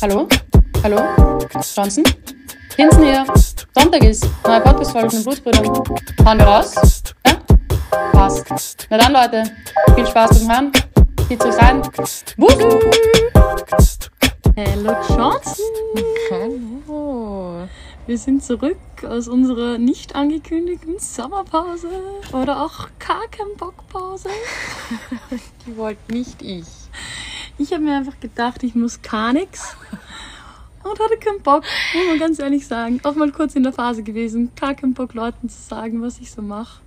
Hallo? Hallo? Johnson? Hinsen hier. Sonntag ist. Neue Podcast-Folge von den Bluesbrüdern. Hauen wir raus? Ja? Passt. Na dann, Leute. Viel Spaß beim Hören. Zieht euch rein. Wuhu! Hallo, Johnson. Hallo. Wir sind zurück aus unserer nicht angekündigten Sommerpause oder auch Kakenbockpause. Die wollte nicht ich. Ich habe mir einfach gedacht, ich muss gar nichts und hatte keinen Bock, muss man ganz ehrlich sagen. Auch mal kurz in der Phase gewesen, gar keinen Bock, Leuten zu sagen, was ich so mache.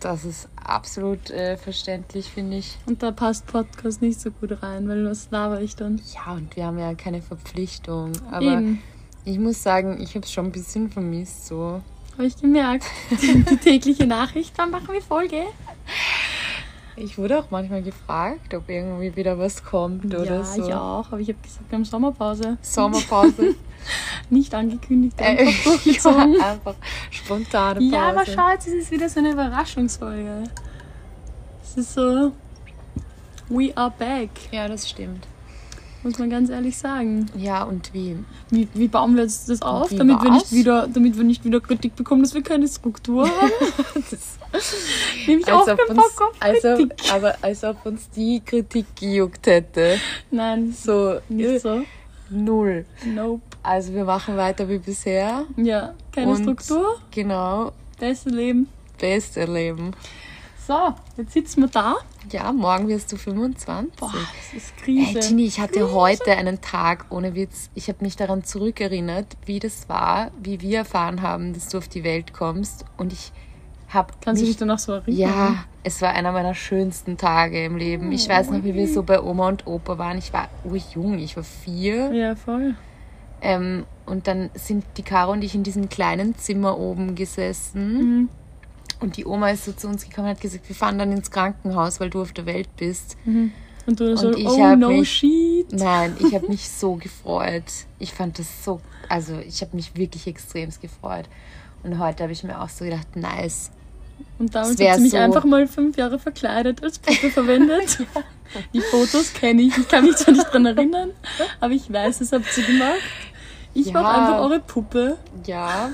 Das ist absolut äh, verständlich, finde ich. Und da passt Podcast nicht so gut rein, weil was laber ich dann? Ja, und wir haben ja keine Verpflichtung. Aber Eben, ich muss sagen, ich habe es schon ein bisschen vermisst. So. habe ich gemerkt. Die, die tägliche Nachricht, wann machen wir Folge? Ich wurde auch manchmal gefragt, ob irgendwie wieder was kommt oder ja, so. ich auch, aber ich habe gesagt, wir haben Sommerpause. Sommerpause. Nicht angekündigt, Äh, einfach durchgezogen. ja, einfach spontane Pause. Ja, aber schau, jetzt ist es wieder so eine Überraschungsfolge. Es ist so, we are back, Ja, das stimmt. Muss man ganz ehrlich sagen. Ja, und wie? Wie, wie bauen wir jetzt das auf, wie damit wir, nicht wieder, damit wir nicht wieder Kritik bekommen, dass wir keine Struktur haben? Nämlich auch Als ob keinen uns, Bock auf also, aber als ob uns die Kritik gejuckt hätte. Nein, So, nicht äh, so. null. Nope. Also wir machen weiter wie bisher. Ja, keine Und- Struktur, Genau, beste Leben. beste Leben. So, jetzt sitzen wir da. Ja, morgen wirst du 25. Boah, das ist Hey, Krise. Tini, ich hatte heute einen Tag ohne Witz. Ich habe mich daran zurückerinnert, wie das war, wie wir erfahren haben, dass du auf die Welt kommst. Und ich habe Kannst du dich mich... danach so erinnern? Ja, es war einer meiner schönsten Tage im Leben. Ich weiß noch, wie wir so bei Oma und Opa waren. Ich war urjung, ich war vier. Ja, voll. Ähm, und dann sind die Caro und ich in diesem kleinen Zimmer oben gesessen. Mhm. Und die Oma ist so zu uns gekommen und hat gesagt, wir fahren dann ins Krankenhaus, weil du auf der Welt bist. Und du so, ich oh no mich- shit. Nein, ich habe mich so gefreut. Ich fand das so, also ich habe mich wirklich extremst gefreut. Und heute habe ich mir auch so gedacht, nice. Und damals Es hat sie mich so- einfach mal fünf Jahre verkleidet als Puppe verwendet. Die Fotos kenne ich. Ich kann mich zwar nicht dran erinnern, aber ich weiß, das habt ihr gemacht. Ich war Ja. einfach eure Puppe. Ja,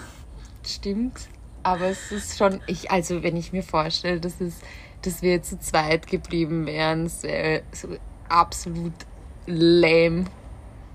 stimmt. Aber es ist schon, ich, also wenn ich mir vorstelle, dass, es, dass wir zu zweit geblieben wären, es wäre so absolut lame.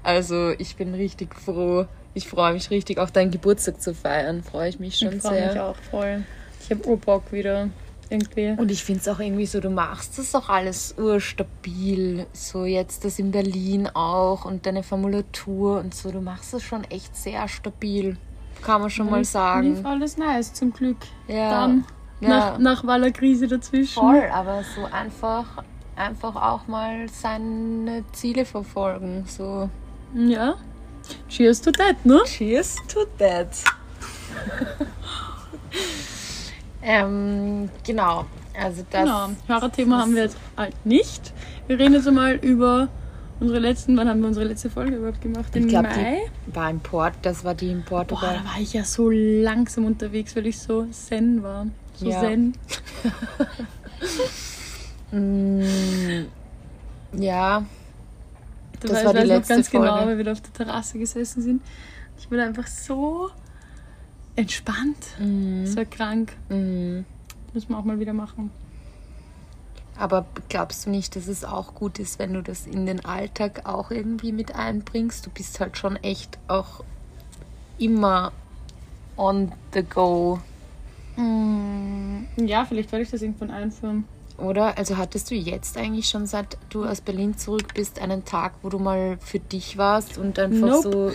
Also ich bin richtig froh. Ich freue mich richtig, auch deinen Geburtstag zu feiern. Freue ich mich schon Ich freue mich sehr. auch voll. Ich habe Urbock wieder irgendwie. Und ich finde es auch irgendwie so, du machst das auch alles urstabil. So jetzt das in Berlin auch und deine Formulatur und so. Du machst das schon echt sehr stabil. Kann man schon mal Lief sagen. alles nice, zum Glück. Ja. Dann Ja. nach, nach Waller Krise dazwischen. Voll, aber so einfach, einfach auch mal seine Ziele verfolgen. So. Ja. Cheers to that, ne? Cheers to that. ähm, genau. Also das. Genau. Hörerthema haben wir jetzt halt nicht. Wir reden jetzt einmal über unsere letzten, wann haben wir unsere letzte Folge überhaupt gemacht? Im Ich glaube, Mai? die war in Port, das war die in Boah, Portugal. da war ich ja so langsam unterwegs, weil ich so zen war. So Ja. zen. Mm, ja, Da Das war, war ich die weiß noch letzte ganz genau, Folge. weil wir da auf der Terrasse gesessen sind. Ich war da einfach so entspannt. Das war krank. mm. Müssen wir auch mal wieder machen. Aber glaubst du nicht, dass es auch gut ist, wenn du das in den Alltag auch irgendwie mit einbringst? Du bist halt schon echt auch immer on the go. Mm, Ja, vielleicht werde ich das irgendwann einführen. Oder? Also hattest du jetzt eigentlich schon seit du aus Berlin zurück bist einen Tag, wo du mal für dich warst und einfach Nope. so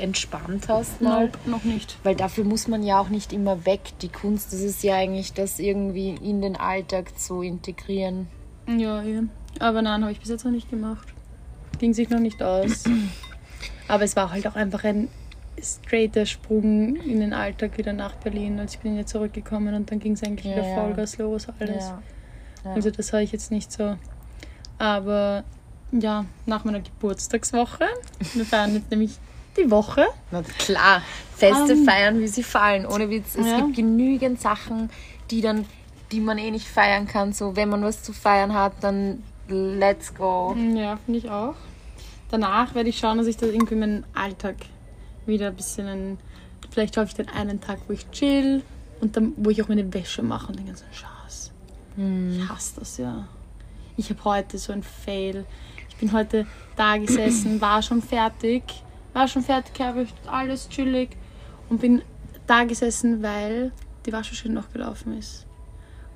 entspannt hast mal? Nope, noch nicht. Weil dafür muss man ja auch nicht immer weg. Die Kunst ist es ja eigentlich, das irgendwie in den Alltag zu integrieren. Ja, ja. Aber nein, habe ich bis jetzt noch nicht gemacht. Ging sich noch nicht aus. Aber es war halt auch einfach ein straighter Sprung in den Alltag wieder nach Berlin. Also ich bin ja zurückgekommen und dann ging es eigentlich Ja, wieder ja. Vollgas los alles. Ja. Also das habe ich jetzt nicht so. Aber ja, nach meiner Geburtstagswoche. Wir feiern jetzt nämlich die Woche. Na klar, Feste Ähm. feiern, wie sie fallen. Ohne Witz. Es Ja. gibt genügend Sachen, die dann, die man eh nicht feiern kann. So, wenn man was zu feiern hat, dann let's go. Ja, finde ich auch. danach werde ich schauen, dass ich da irgendwie meinen Alltag wieder ein bisschen. Ein, vielleicht schaffe ich dann einen Tag, wo ich chill und dann, wo ich auch meine Wäsche mache und den ganzen Scheiß. Ich hasse das ja. Ich habe heute so ein Fail. Ich bin heute da gesessen, war schon fertig, war schon fertig, habe alles chillig und bin da gesessen, weil die Waschmaschine noch gelaufen ist.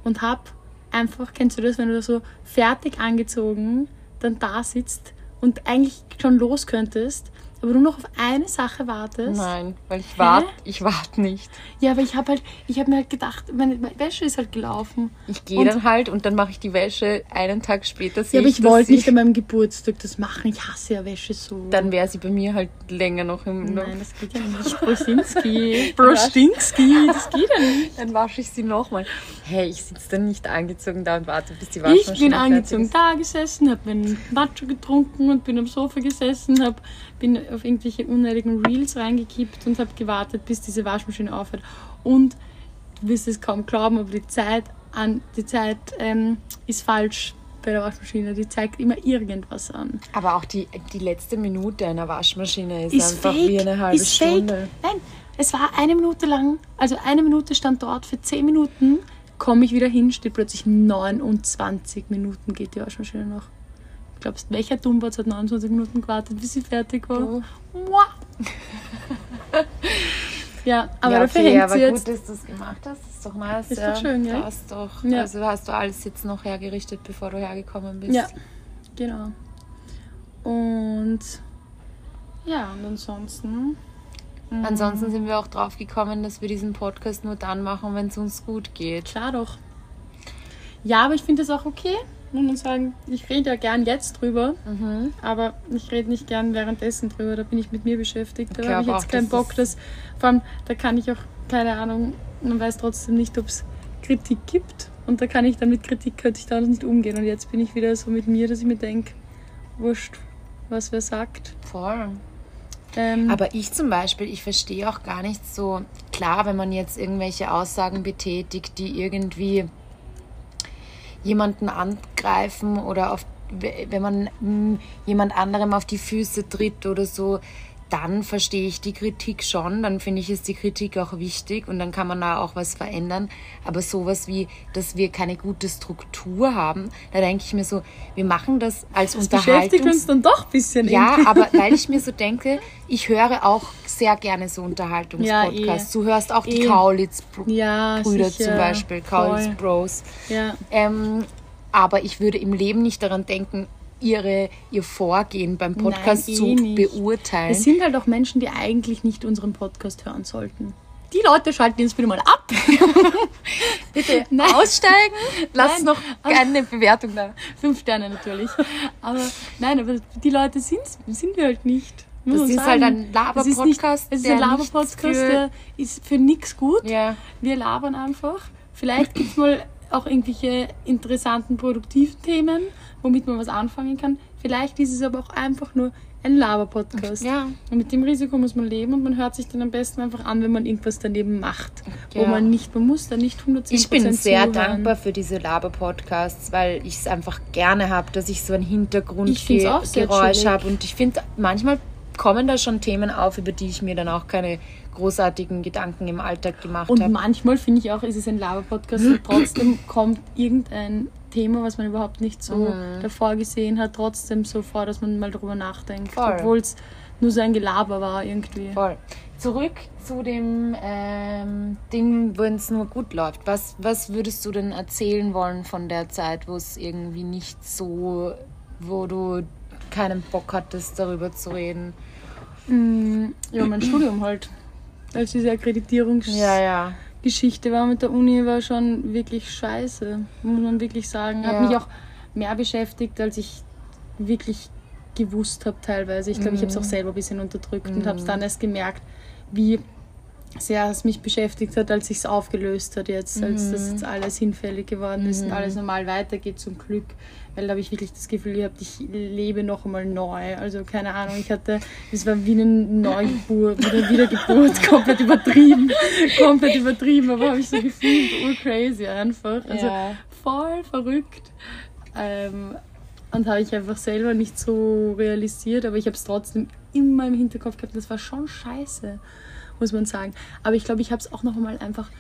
Und hab einfach, kennst du das, wenn du so fertig angezogen dann da sitzt und eigentlich schon los könntest, aber du noch auf eine Sache wartest? Nein, weil ich warte, ich warte nicht. Ja, aber ich habe halt, ich habe mir halt gedacht, meine meine Wäsche ist halt gelaufen. Ich gehe dann halt und dann mache ich die Wäsche einen Tag später. Ja, aber ich dass wollte nicht an meinem Geburtstag das machen. Ich hasse ja Wäsche so. Dann wäre sie bei mir halt länger noch im. Nein, das geht ja nicht. Brosinski. Brosinski, das geht ja nicht. Dann wasche ich sie nochmal. Hey, ich sitze dann nicht angezogen da und warte, bis die Ich Waschmaschine bin fertig angezogen da gesessen, habe meinen Nacho getrunken und bin am Sofa gesessen, hab, bin auf irgendwelche unnötigen Reels reingekippt und habe gewartet, bis diese Waschmaschine aufhört. Und du wirst es kaum glauben, aber die Zeit, an, die Zeit ähm, ist falsch bei der Waschmaschine. Die zeigt immer irgendwas an. Aber auch die, die letzte Minute einer Waschmaschine ist, Ist einfach fake. wie eine halbe ist Stunde. Fake. Nein, es war eine Minute lang, also eine Minute stand dort für 10 Minuten, komme ich wieder hin, steht plötzlich 29 Minuten geht die Waschmaschine noch. Glaubst welcher Dummbotz hat 29 Minuten gewartet, bis sie fertig war? Du. Ja, aber ja, dafür okay, hängt aber sie jetzt. gut, dass du es gemacht hast. Das ist doch nice. Ist ja. doch schön, ja. Du hast doch, Ja. Also hast du alles jetzt noch hergerichtet, bevor du hergekommen bist. Ja, genau. Und ja, und ansonsten. mm, Ansonsten sind wir auch drauf gekommen, dass wir diesen Podcast nur dann machen, wenn es uns gut geht. Klar doch. Ja, aber ich finde das auch okay. Muss man sagen, ich rede ja gern jetzt drüber, Mhm. aber ich rede nicht gern währenddessen drüber. Da bin ich mit mir beschäftigt. Da habe ich jetzt auch, keinen das Bock, dass. Vor allem, da kann ich auch, keine Ahnung, man weiß trotzdem nicht, ob es Kritik gibt. Und da kann ich dann mit Kritik, könnte ich da nicht umgehen. Und jetzt bin ich wieder so mit mir, dass ich mir denke, wurscht, was wer sagt. Voll. Ähm, Aber ich zum Beispiel, ich verstehe auch gar nicht so, klar, wenn man jetzt irgendwelche Aussagen betätigt, die irgendwie jemanden angreifen oder auf, wenn man mm, jemand anderem auf die Füße tritt oder so, dann verstehe ich die Kritik schon, dann finde ich, ist die Kritik auch wichtig und dann kann man da auch was verändern. Aber sowas wie, dass wir keine gute Struktur haben, da denke ich mir so, wir machen das als das beschäftigt uns Unterhaltungs... dann doch ein bisschen. Ja, irgendwie. aber weil ich mir so denke, ich höre auch sehr gerne so Unterhaltungspodcasts. Ja, du hörst auch die Eh. Kaulitz-Brüder ja, zum Beispiel, Kaulitz voll. Bros. Ja. Ähm, aber ich würde im Leben nicht daran denken, ihre, ihr Vorgehen beim Podcast Nein, eh beurteilen. Es sind halt auch Menschen, die eigentlich nicht unseren Podcast hören sollten. Die Leute schalten jetzt bitte mal ab. Bitte Nein. aussteigen, lass noch eine Bewertung da. Fünf Sterne natürlich. Aber nein, aber die Leute sind's, sind wir halt nicht. Das ist sagen. halt ein Es ist nicht- Laber-Podcast, Es ist ein Laber-Podcast, der ist für nichts gut. Ja, Wir labern einfach. Vielleicht gibt es mal auch irgendwelche interessanten, produktiven Themen, womit man was anfangen kann. Vielleicht ist es aber auch einfach nur ein Laber-Podcast. ja. Und mit dem Risiko muss man leben und man hört sich dann am besten einfach an, wenn man irgendwas daneben macht. Wo Ja. man nicht, man muss da nicht 110% Ich bin sehr zuhören. dankbar für diese Laber-Podcasts, weil ich es einfach gerne habe, dass ich so ein Hintergrundgeräusch habe. Und ich finde, manchmal kommen da schon Themen auf, über die ich mir dann auch keine großartigen Gedanken im Alltag gemacht Und habe. manchmal finde ich auch, ist es ein Laber-Podcast und trotzdem kommt irgendein Thema, was man überhaupt nicht so Mhm. davor gesehen hat, trotzdem so vor, dass man mal drüber nachdenkt. Obwohl es nur so ein Gelaber war irgendwie. Voll. Zurück zu dem ähm, Ding, wenn es nur gut läuft. Was, was würdest du denn erzählen wollen von der Zeit, wo es irgendwie nicht so, wo du keinen Bock hattest, darüber zu reden? Mm, Ja, mein Studium halt. Als diese Akkreditierungsgeschichte Ja, ja. war mit der Uni, war schon wirklich scheiße, muss man wirklich sagen. Hat Ja. mich auch mehr beschäftigt, als ich wirklich gewusst habe teilweise. Ich glaube, ich habe es Mhm. auch selber ein bisschen unterdrückt und habe es dann erst gemerkt, wie sehr es mich beschäftigt hat, als sich es aufgelöst hat jetzt, als das Mhm. jetzt alles hinfällig geworden ist und alles normal weitergeht zum Glück. Weil da habe ich wirklich das Gefühl gehabt, ich lebe noch einmal neu. Also keine Ahnung, ich hatte, es war wie eine Neugeburt, wie eine Wiedergeburt, komplett übertrieben, komplett übertrieben, aber habe ich so gefühlt, ur crazy einfach. Also Ja. voll verrückt. Ähm, und habe ich einfach selber nicht so realisiert, aber ich habe es trotzdem immer im Hinterkopf gehabt. Das war schon scheiße, muss man sagen. Aber ich glaube, ich habe es auch noch einmal einfach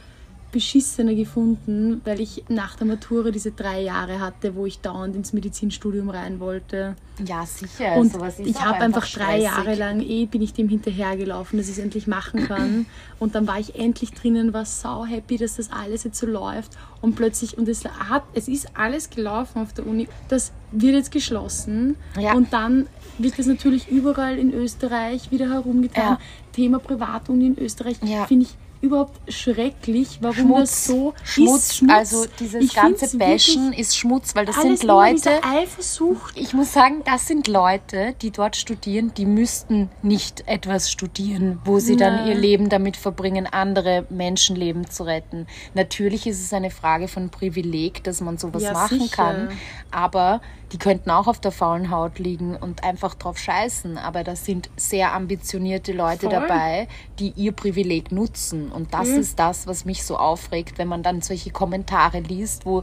beschissener gefunden, weil ich nach der Matura diese drei Jahre hatte, wo ich dauernd ins Medizinstudium rein wollte. Ja, sicher. Und sowas ist ich habe einfach drei stressig. Jahre lang eh bin ich dem hinterhergelaufen, dass ich es endlich machen kann. Und dann war ich endlich drinnen, war sau happy, dass das alles jetzt so läuft. Und plötzlich, und es hat, es ist alles gelaufen auf der Uni. Das wird jetzt geschlossen. Ja. Und dann wird das natürlich überall in Österreich wieder herumgetan. Ja. Thema Privatuni in Österreich Ja. finde ich überhaupt schrecklich, warum Schmutz, das so Schmutz, ist. Schmutz. also dieses Ich ganze Bashen ist Schmutz, weil das sind Leute, Eifersucht. ich muss sagen, das sind Leute, die dort studieren, die müssten nicht etwas studieren, wo sie dann Nein. ihr Leben damit verbringen, andere Menschenleben zu retten. Natürlich ist es eine Frage von Privileg, dass man sowas Ja, machen sicher. kann, aber die könnten auch auf der faulen Haut liegen und einfach drauf scheißen. Aber da sind sehr ambitionierte Leute Voll. dabei, die ihr Privileg nutzen. Und das Mhm. ist das, was mich so aufregt, wenn man dann solche Kommentare liest, wo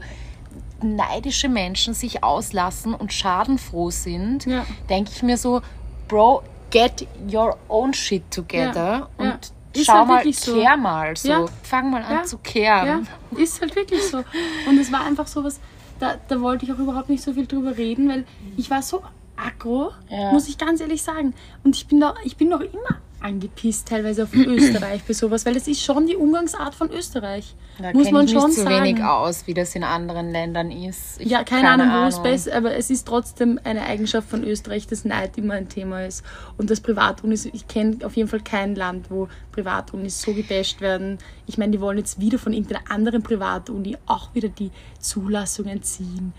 neidische Menschen sich auslassen und schadenfroh sind, Ja. denke ich mir so, Bro, get your own shit together Ja, und ja. Ist schau halt mal, wirklich so. kehr mal so. Fang mal an zu kehren. Ist halt wirklich so. Und es war einfach so was, da, da wollte ich auch überhaupt nicht so viel drüber reden, weil ich war so aggro, muss ich ganz ehrlich sagen. Und ich bin da, ich bin doch immer angepisst teilweise auf Österreich bei sowas, weil das ist schon die Umgangsart von Österreich. Da muss man ich schon zu sagen. wenig aus, wie das in anderen Ländern ist. Ich ja, hab keine, Ahnung, wo es besser aber es ist trotzdem eine Eigenschaft von Österreich, dass Neid immer ein Thema ist. Und das Privatunis, ich kenne auf jeden Fall kein Land, wo Privatunis so gebasht werden. Ich meine, die wollen jetzt wieder von irgendeiner anderen Privatuni auch wieder die Zulassungen ziehen.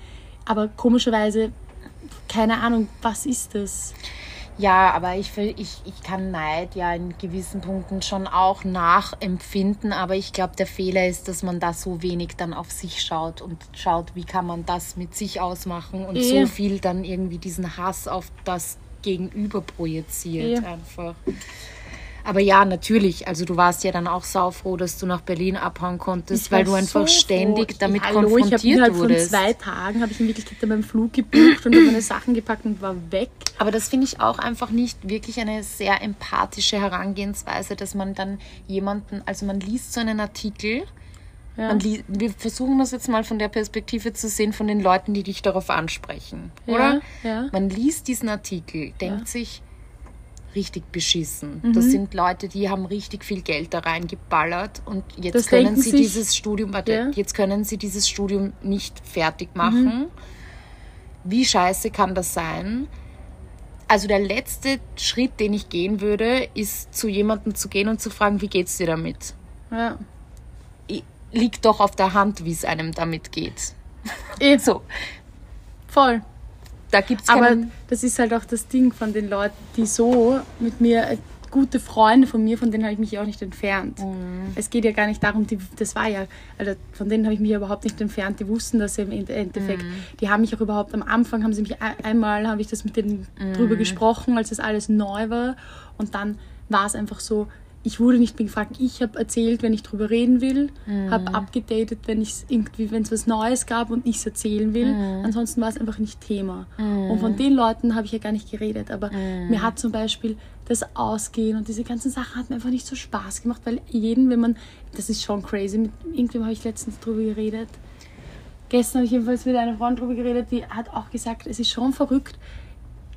Aber komischerweise, keine Ahnung, was ist das? Ja, aber ich, will- ich, ich kann Neid ja in gewissen Punkten schon auch nachempfinden, aber ich glaube, der Fehler ist, dass man da so wenig dann auf sich schaut und schaut, wie kann man das mit sich ausmachen und Eh. so viel dann irgendwie diesen Hass auf das Gegenüber projiziert Eh. einfach. Aber ja, natürlich, also du warst ja dann auch saufroh, dass du nach Berlin abhauen konntest, Ich weil du einfach so ständig froh. damit Hallo, ich habe konfrontiert innerhalb wurdest. von zwei Tagen habe ich in Wirklichkeit beim Flug gebucht und habe meine Sachen gepackt und war weg. Aber das finde ich auch einfach nicht wirklich eine sehr empathische Herangehensweise, dass man dann jemanden, also man liest so einen Artikel, Ja. man li wir versuchen das jetzt mal von der Perspektive zu sehen, von den Leuten, die dich darauf ansprechen, oder? ja. Man liest diesen Artikel, denkt sich, richtig beschissen. Mhm. Das sind Leute, die haben richtig viel Geld da reingeballert und jetzt Das können sie sich- dieses Studium, warte, Ja. jetzt können sie dieses Studium nicht fertig machen. Mhm. Wie scheiße kann das sein? Also der letzte Schritt, den ich gehen würde, ist zu jemandem zu gehen und zu fragen, wie geht's dir damit? ja. Liegt doch auf der Hand, wie es einem damit geht. Eh, So, voll. Da gibt's Aber das ist halt auch das Ding von den Leuten, die so mit mir, äh, gute Freunde von mir, von denen habe ich mich ja auch nicht entfernt. Mhm. Es geht ja gar nicht darum, die, das war ja, also von denen habe ich mich ja überhaupt nicht entfernt. Die wussten das ja im Ende- Endeffekt. Mhm. Die haben mich auch überhaupt am Anfang, haben sie mich ein- einmal, habe ich das mit denen Mhm. drüber gesprochen, als das alles neu war. Und dann war es einfach so, ich wurde nicht mehr gefragt. Ich habe erzählt, wenn ich drüber reden will, Mhm. habe abgedatet, wenn es irgendwie, wenn es was Neues gab und ich es erzählen will. Mhm. Ansonsten war es einfach nicht Thema. Und von den Leuten habe ich ja gar nicht geredet. Aber Mhm. mir hat zum Beispiel das Ausgehen und diese ganzen Sachen hat mir einfach nicht so Spaß gemacht, weil jeden, wenn man, das ist schon crazy. Mit irgendwem habe ich letztens drüber geredet. Gestern habe ich jedenfalls mit einer Freundin drüber geredet, die hat auch gesagt, es ist schon verrückt,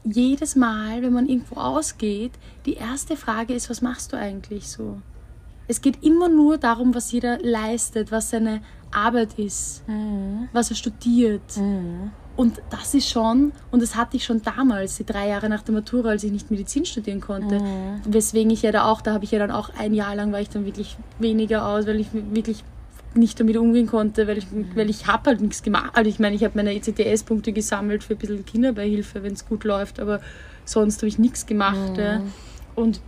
jedes Mal, wenn man irgendwo ausgeht, die erste Frage ist, was machst du eigentlich so? Es geht immer nur darum, was jeder leistet, was seine Arbeit ist, was er studiert. Und das ist schon, und das hatte ich schon damals, die drei Jahre nach der Matura, als ich nicht Medizin studieren konnte. Weswegen ich ja da auch, da habe ich ja dann auch ein Jahr lang, war ich dann wirklich weniger aus, weil ich wirklich nicht damit umgehen konnte, weil ich, weil ich habe halt nichts gemacht. Also ich meine, ich habe meine ECTS-Punkte gesammelt für ein bisschen Kinderbeihilfe, wenn es gut läuft, aber sonst habe ich nichts gemacht. Ja. Und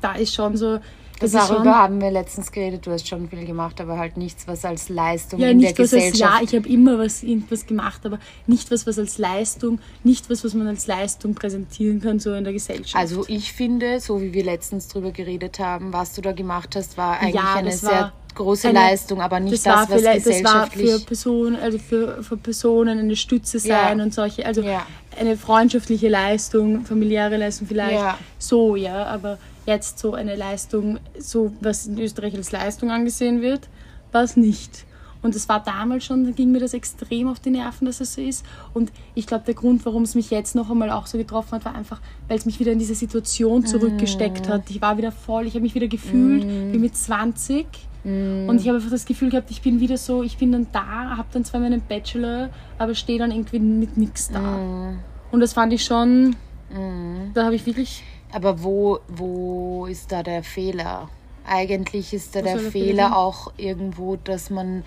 da ist schon so, das Darüber schon, haben wir letztens geredet, du hast schon viel gemacht, aber halt nichts, was als Leistung ja, in nicht der was als, Gesellschaft... ja, ich habe immer was, irgendwas gemacht, aber nicht was, was als Leistung, nicht was, was man als Leistung präsentieren kann, so in der Gesellschaft. Also ich finde, so wie wir letztens drüber geredet haben, was du da gemacht hast, war eigentlich Ja, eine das sehr war- große eine- Leistung, aber nicht das, das, was vielleicht, das war gesellschaftlich... für Personen, also für, für Personen eine Stütze Ja. sein und solche, also Ja. eine freundschaftliche Leistung, familiäre Leistung vielleicht. Ja. So, ja, aber jetzt so eine Leistung, so was in Österreich als Leistung angesehen wird, war es nicht. Und es war damals schon, da ging mir das extrem auf die Nerven, dass es so ist. Und ich glaube, der Grund, warum es mich jetzt noch einmal auch so getroffen hat, war einfach, weil es mich wieder in diese Situation zurückgesteckt hat. Ich war wieder voll, ich habe mich wieder gefühlt wie mit 20. Und ich habe einfach das Gefühl gehabt, ich bin wieder so, ich bin dann da, habe dann zwar meinen Bachelor, aber stehe dann irgendwie mit nichts da. Und das fand ich schon, da habe ich wirklich Aber wo, wo ist da der Fehler? Eigentlich ist da der Fehler sein? auch irgendwo, dass man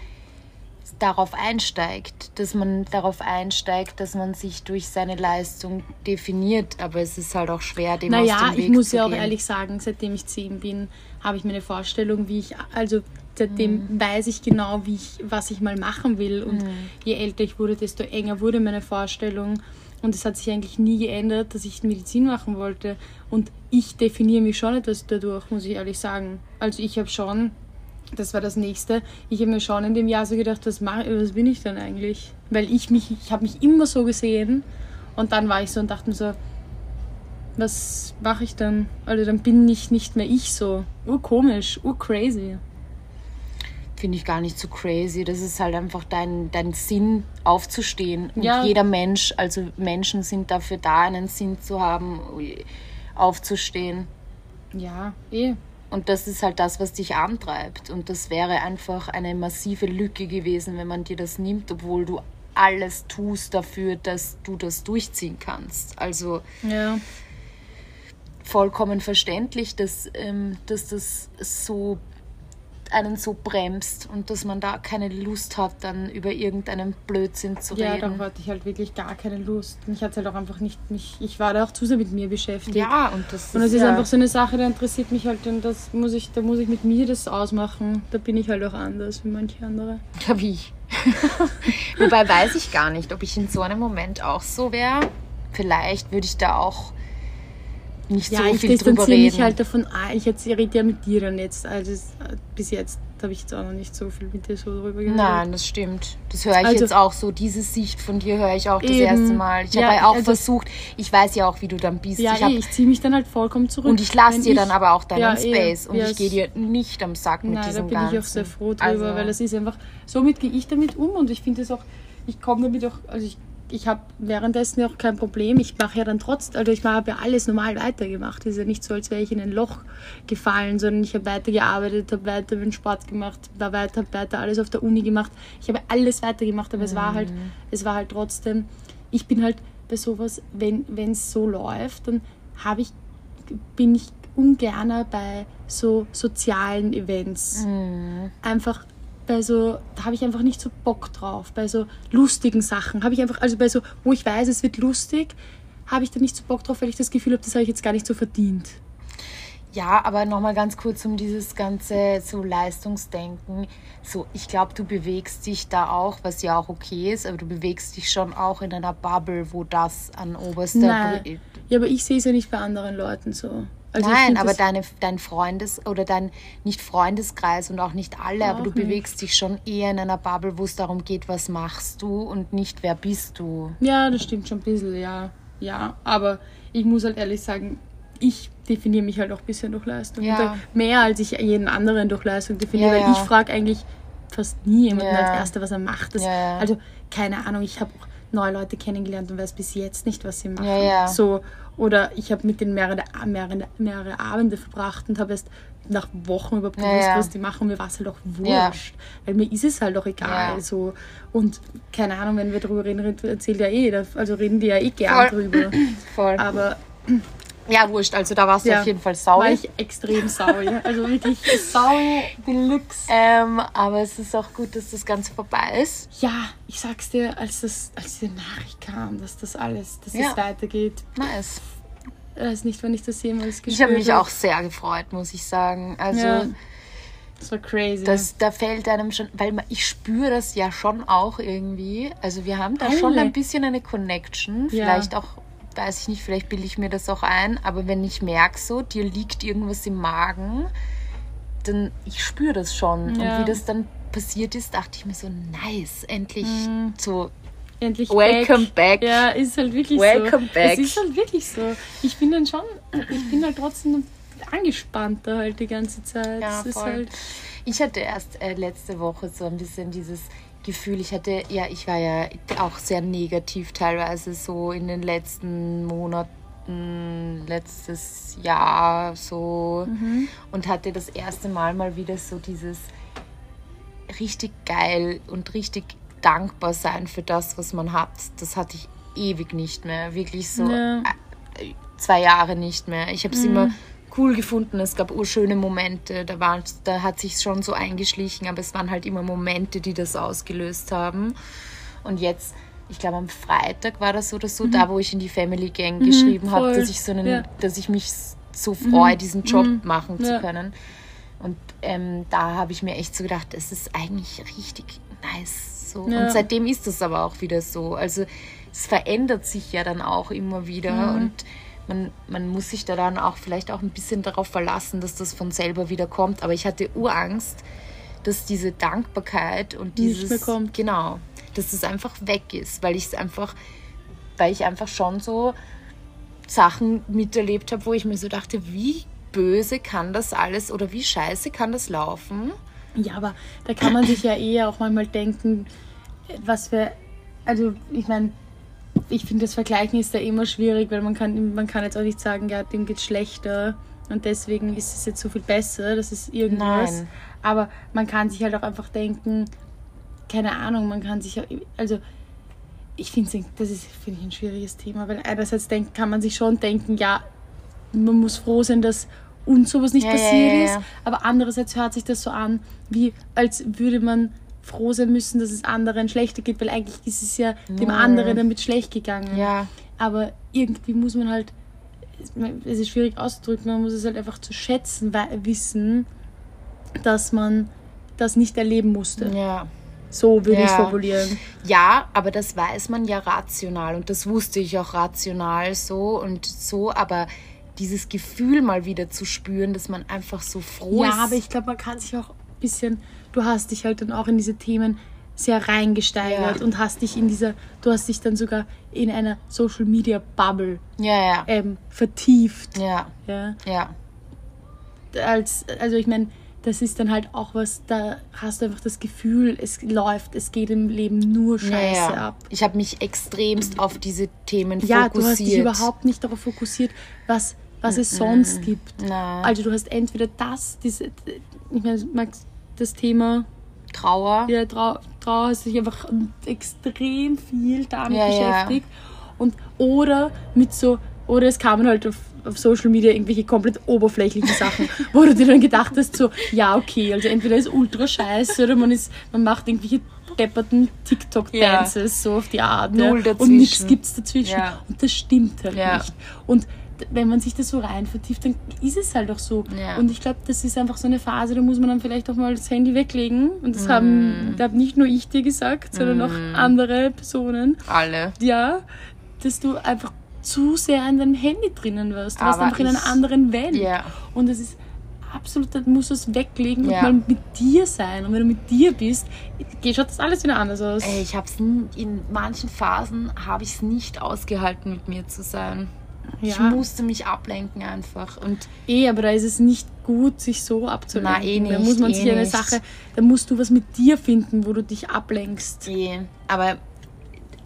darauf einsteigt, dass man darauf einsteigt, dass man sich durch seine Leistung definiert, aber es ist halt auch schwer, dem aus Naja, dem Weg ich muss zu ja auch gehen. ehrlich sagen, seitdem ich zehn bin, habe ich meine Vorstellung, wie ich, also seitdem Mhm. weiß ich genau, wie ich, was ich mal machen will. Und Mhm. je älter ich wurde, desto enger wurde meine Vorstellung. Und es hat sich eigentlich nie geändert, dass ich Medizin machen wollte. Und ich definiere mich schon etwas dadurch, muss ich ehrlich sagen. Also ich habe schon, das war das nächste, ich habe mir schon in dem Jahr so gedacht, was, mach, was bin ich denn eigentlich? Weil ich mich, ich habe mich immer so gesehen. Und dann war ich so und dachte mir so, was mache ich dann? Also dann bin ich nicht mehr ich so. Urkomisch, urcrazy. Finde ich gar nicht so crazy. Das ist halt einfach dein, dein Sinn aufzustehen. Und Ja. jeder Mensch, also Menschen sind dafür da, einen Sinn zu haben, aufzustehen. Ja, eh. Und das ist halt das, was dich antreibt. Und das wäre einfach eine massive Lücke gewesen, wenn man dir das nimmt, obwohl du alles tust dafür, dass du das durchziehen kannst. Also Ja. Vollkommen verständlich, dass, ähm, dass das so einen so bremst und dass man da keine Lust hat, dann über irgendeinen Blödsinn zu Ja, reden. darauf hatte ich halt wirklich gar keine Lust. Mich hat halt auch einfach nicht, mich, ich war da auch zu sehr mit mir beschäftigt. Ja, und das Und es ist ja, einfach so eine Sache, da interessiert mich halt und das muss ich, da muss ich mit mir das ausmachen. Da bin ich halt auch anders wie manche andere. Ja, wie ich. Wobei weiß ich gar nicht, ob ich in so einem Moment auch so wäre. Vielleicht würde ich da auch nicht Ja, so ich viel drüber distanziere mich reden. halt davon. ah, Ich jetzt ich rede ja mit dir dann jetzt. Also es- bis jetzt habe ich jetzt auch noch nicht so viel mit dir so drüber geredet. Nein, das stimmt. Das höre ich Also- jetzt auch so. Diese Sicht von dir höre ich auch das Eben. erste Mal. Ich Ja, habe ja auch also- versucht, ich weiß ja auch, wie du dann bist. Ja, ich hab, eh, ich ziehe mich dann halt vollkommen zurück. und ich lasse dir dann ich- aber auch deinen Ja, eh. Space. Und Ja, ich es- gehe dir nicht am Sack mit Nein, da diesem bin Ganzen. ich auch sehr froh drüber, Also- weil das ist einfach, somit gehe ich damit um und ich finde es auch, ich komme damit auch, also ich, ich habe währenddessen auch kein Problem. Ich mache ja dann trotzdem, also ich habe ja alles normal weitergemacht. Es ist ja nicht so, als wäre ich in ein Loch gefallen, sondern ich habe weitergearbeitet, habe weiter den Sport gemacht, war weiter, habe weiter alles auf der Uni gemacht. Ich habe alles weitergemacht, aber es war halt, Mhm. es war halt trotzdem, ich bin halt bei sowas, wenn es so läuft, dann habe ich, bin ich ungerner bei so sozialen Events Mhm. einfach bei so, da habe ich einfach nicht so Bock drauf, bei so lustigen Sachen. Habe ich einfach, also bei so, wo ich weiß, es wird lustig, habe ich da nicht so Bock drauf, weil ich das Gefühl habe, das habe ich jetzt gar nicht so verdient. Ja, aber nochmal ganz kurz um dieses ganze so Leistungsdenken. So, ich glaube, du bewegst dich da auch, was ja auch okay ist, aber du bewegst dich schon auch in einer Bubble, wo das an oberster Nein. Ja, aber ich sehe es ja nicht bei anderen Leuten so. Also Nein, aber deine, dein Freundes- oder dein, nicht Freundeskreis und auch nicht alle, aber Auch du nicht. bewegst dich schon eher in einer Bubble, wo es darum geht, was machst du und nicht, wer bist du. Ja, das stimmt schon ein bisschen, ja. Ja, aber ich muss halt ehrlich sagen, ich definiere mich halt auch ein bisschen durch Leistung. Ja. Mehr als ich jeden anderen durch Leistung definiere, Ja, weil ja. ich frage eigentlich fast nie jemanden als Erster, was er macht. Das. Also, keine Ahnung, ich habe auch neue Leute kennengelernt und weiß bis jetzt nicht, was sie machen. Ja, ja. So, oder ich habe mit denen mehrere, mehrere, mehrere Abende verbracht und habe erst nach Wochen überhaupt gewusst, ja. was die machen. Mir war es halt auch wurscht. Weil mir ist es halt auch egal. So. Und keine Ahnung, wenn wir darüber reden, red- erzählt ja eh, also reden die ja eh gern Voll. drüber. Voll. Aber Ja, wurscht, also da warst du ja, auf jeden Fall war sauer. ich extrem sauer. ja. Also wirklich sauer Deluxe. Ähm, aber es ist auch gut, dass das Ganze vorbei ist. Ja, ich sag's dir, als, das, als die Nachricht kam, dass das alles, dass Ja. es weitergeht, Nice. ich weiß nicht, wann ich das jemals gespürt Ich habe mich auch sehr gefreut, muss ich sagen. Also Ja. Das war crazy. das, da fällt einem schon, weil man, ich spüre das ja schon auch irgendwie. Also wir haben da schon Alle. ein bisschen eine Connection. Ja. Vielleicht auch, weiß ich nicht, vielleicht bilde ich mir das auch ein. Aber wenn ich merke so, dir liegt irgendwas im Magen, dann, ich spüre das schon. Ja. Und wie das dann passiert ist, dachte ich mir so, nice, endlich so, Endlich welcome back. Ja, ist halt wirklich Welcome so. back. Es ist halt wirklich so. Ich bin dann schon, ich bin halt trotzdem angespannter halt die ganze Zeit. Ja, halt, Ich hatte erst äh, letzte Woche so ein bisschen dieses Gefühl, ich hatte, ja, ich war ja auch sehr negativ teilweise so in den letzten Monaten, letztes Jahr so und hatte das erste Mal mal wieder so dieses richtig geil und richtig dankbar sein für das, was man hat. Das hatte ich ewig nicht mehr. Wirklich so Ja. äh, zwei Jahre nicht mehr. Ich habe es immer cool gefunden. Es gab urschöne Momente. Da, war, da hat sich schon so eingeschlichen, aber es waren halt immer Momente, die das ausgelöst haben. Und jetzt, ich glaube am Freitag war das oder so, da wo ich in die Family Gang geschrieben habe, dass ich so einen, Ja. dass ich mich so freue, diesen Job machen zu Ja. können. Und ähm, da habe ich mir echt so gedacht, es ist eigentlich richtig nice. So. Ja. Und seitdem ist es aber auch wieder so. Also es verändert sich ja dann auch immer wieder Mhm. und man, man muss sich da dann auch vielleicht auch ein bisschen darauf verlassen, dass das von selber wieder kommt. Aber ich hatte Urangst, dass diese Dankbarkeit und Nicht dieses mehr kommt. genau, dass es einfach weg ist, weil ich es einfach, weil ich einfach schon so Sachen miterlebt habe, wo ich mir so dachte, wie böse kann das alles oder wie scheiße kann das laufen? ja, aber da kann man sich ja eher auch manchmal denken, was wir, also ich meine, ich finde das Vergleichen ist da immer schwierig, weil man kann, man kann jetzt auch nicht sagen, ja, dem geht's schlechter und deswegen ist es jetzt so viel besser, das ist irgendwas. Nein. Aber man kann sich halt auch einfach denken, keine Ahnung, man kann sich, auch- also ich finde, das ist finde ich ein schwieriges Thema, weil einerseits denk, kann man sich schon denken, ja, man muss froh sein, dass uns sowas nicht Ja, passiert ja, ist, ja. aber andererseits hört sich das so an, wie als würde man froh sein müssen, dass es anderen schlechter geht, weil eigentlich ist es ja dem anderen damit schlecht gegangen. Ja, Aber irgendwie muss man halt, es ist schwierig auszudrücken, man muss es halt einfach zu schätzen wissen, dass man das nicht erleben musste. ja. So würde ich Ja. formulieren. Ja, aber das weiß man ja rational und das wusste ich auch rational so und so, aber dieses Gefühl mal wieder zu spüren, dass man einfach so froh Ja, ist. aber ich glaube, man kann sich auch ein bisschen, du hast dich halt dann auch in diese Themen sehr reingesteigert Ja. und hast dich in dieser, du hast dich dann sogar in einer Social Media Bubble ja, ja, ähm, vertieft. ja, Ja. ja, Als, also ich meine, das ist dann halt auch was, da hast du einfach das Gefühl, es läuft, es geht im Leben nur Scheiße ja. ab. Ich habe mich extremst auf diese Themen Ja, du hast dich fokussiert. überhaupt nicht darauf fokussiert, was, was es sonst gibt. Nein. Also du hast entweder das, diese, ich meine, Max, das Thema Trauer. ja, Trau Trauer hast dich einfach extrem viel damit Ja, ja. beschäftigt. Und oder mit so, oder es kamen halt auf, auf Social Media irgendwelche komplett oberflächlichen Sachen, wo du dir dann gedacht hast, so, ja, okay, also entweder ist ultra scheiße oder man ist, man macht irgendwelche depperten TikTok-Dances, so auf die Art. Null ja. Und dazwischen. nichts gibt's dazwischen. Ja. Und das stimmt halt Ja. nicht. Und wenn man sich das so rein vertieft, dann ist es halt auch so. Ja. Und ich glaube, das ist einfach so eine Phase, da muss man dann vielleicht auch mal das Handy weglegen. Und das Mhm. haben, da habe nicht nur ich dir gesagt, sondern auch andere Personen. Alle. Ja, dass du einfach zu sehr in deinem Handy drinnen warst. Du warst einfach in einer anderen Welt. Ja. Und es ist absolut, da musst du es weglegen Ja. und mal mit dir sein. Und wenn du mit dir bist, geht schaut das alles wieder anders aus. Ey, ich hab's n- in manchen Phasen habe ich es nicht ausgehalten, mit mir zu sein. Ich Ja. musste mich ablenken einfach. Und Eh, aber da ist es nicht gut, sich so abzulenken. Na, eh da nicht, muss man eh sich eine nicht. Sache, da musst du was mit dir finden, wo du dich ablenkst. eh, aber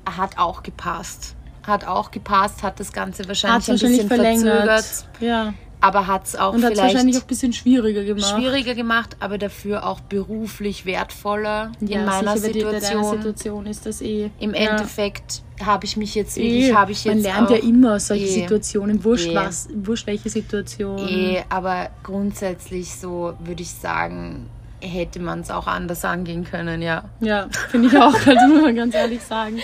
hat auch gepasst. Hat auch gepasst, hat das Ganze wahrscheinlich, Hat wahrscheinlich ein bisschen verlängert. verzögert. Ja. Aber hat es auch Und vielleicht wahrscheinlich auch ein bisschen schwieriger gemacht. schwieriger gemacht, aber dafür auch beruflich wertvoller ja, in meiner sicher, dir- bei Situation. Situation ist das eh. Im ja. Endeffekt habe ich mich jetzt Eh, wirklich, habe ich jetzt man lernt ja immer aus solchen eh, Situationen, wurscht eh. was, wurscht welche Situation. Eh, aber grundsätzlich so würde ich sagen, hätte man es auch anders angehen können, ja. Ja, finde ich auch, also muss man ganz ehrlich sagen.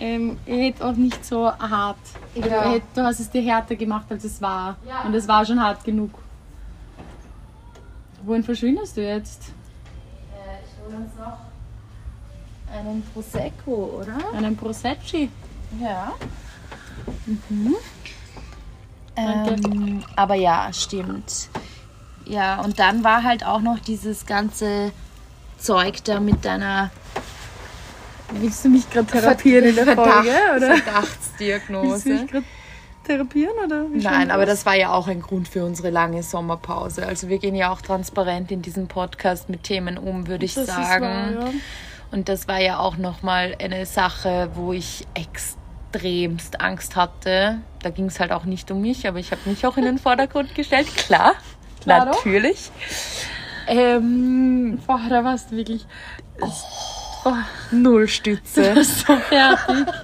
Ähm, er hätte auch nicht so hart. Ja. hätte, du hast es dir härter gemacht, als es war. Ja. Und es war schon hart genug. Wohin verschwindest du jetzt? ich hole uns noch einen Prosecco, oder? Einen Prosecci. Ja. Danke. Ähm, aber ja, stimmt. ja, und dann war halt auch noch dieses ganze Zeug da mit deiner Willst du mich gerade therapieren in der Verdacht, Folge? Oder? Willst du Verdachtsdiagnose. mich gerade therapieren? Oder? Nein, aber das war ja auch ein Grund für unsere lange Sommerpause. Also wir gehen ja auch transparent in diesem Podcast mit Themen um, würde ich Das ist sagen. wahr, ja. Und das war ja auch nochmal eine Sache, wo ich extremst Angst hatte. Da ging es halt auch nicht um mich, aber ich habe mich auch in den Vordergrund gestellt. Klar, Klar natürlich. Ähm, Boah, da warst du wirklich. Boah, null Stütze. du warst so fertig.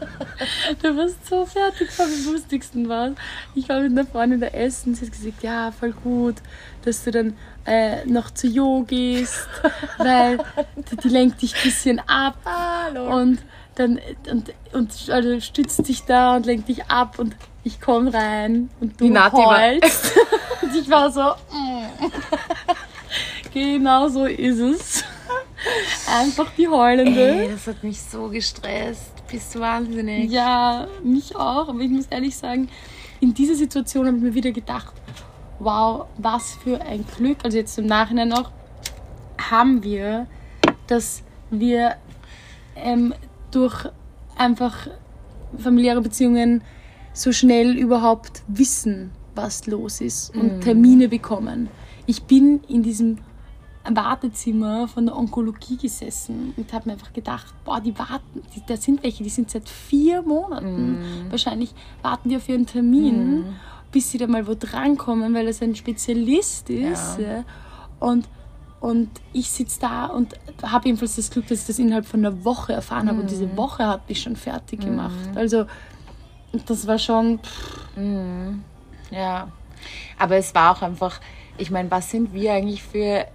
Du warst so fertig. Vor dem lustigsten war Ich war mit einer Freundin da essen. Sie hat gesagt, ja, voll gut, dass du dann äh, noch zu Jo gehst, weil die, die lenkt dich ein bisschen ab. und dann und, und also stützt dich da und lenkt dich ab und ich komme rein und du heulst. und ich war so, mm. genau so ist es. Einfach die Heulende. Ey, das hat mich so gestresst. Bist du wahnsinnig? Ja, mich auch. Aber ich muss ehrlich sagen, in dieser Situation habe ich mir wieder gedacht, wow, was für ein Glück. Also jetzt im Nachhinein noch, haben wir, dass wir ähm, durch einfach familiäre Beziehungen so schnell überhaupt wissen, was los ist und Termine bekommen. Ich bin in diesem Wartezimmer von der Onkologie gesessen und habe mir einfach gedacht, boah, die warten, die, da sind welche, die sind seit vier Monaten. Wahrscheinlich warten die auf ihren Termin, bis sie da mal wo drankommen, weil das ein Spezialist ist. Ja. Ja. Und, und ich sitze da und habe jedenfalls das Glück, dass ich das innerhalb von einer Woche erfahren habe. Und diese Woche hat mich schon fertig gemacht. Also das war schon... Pff, Ja. Aber es war auch einfach, ich meine, was sind wir eigentlich für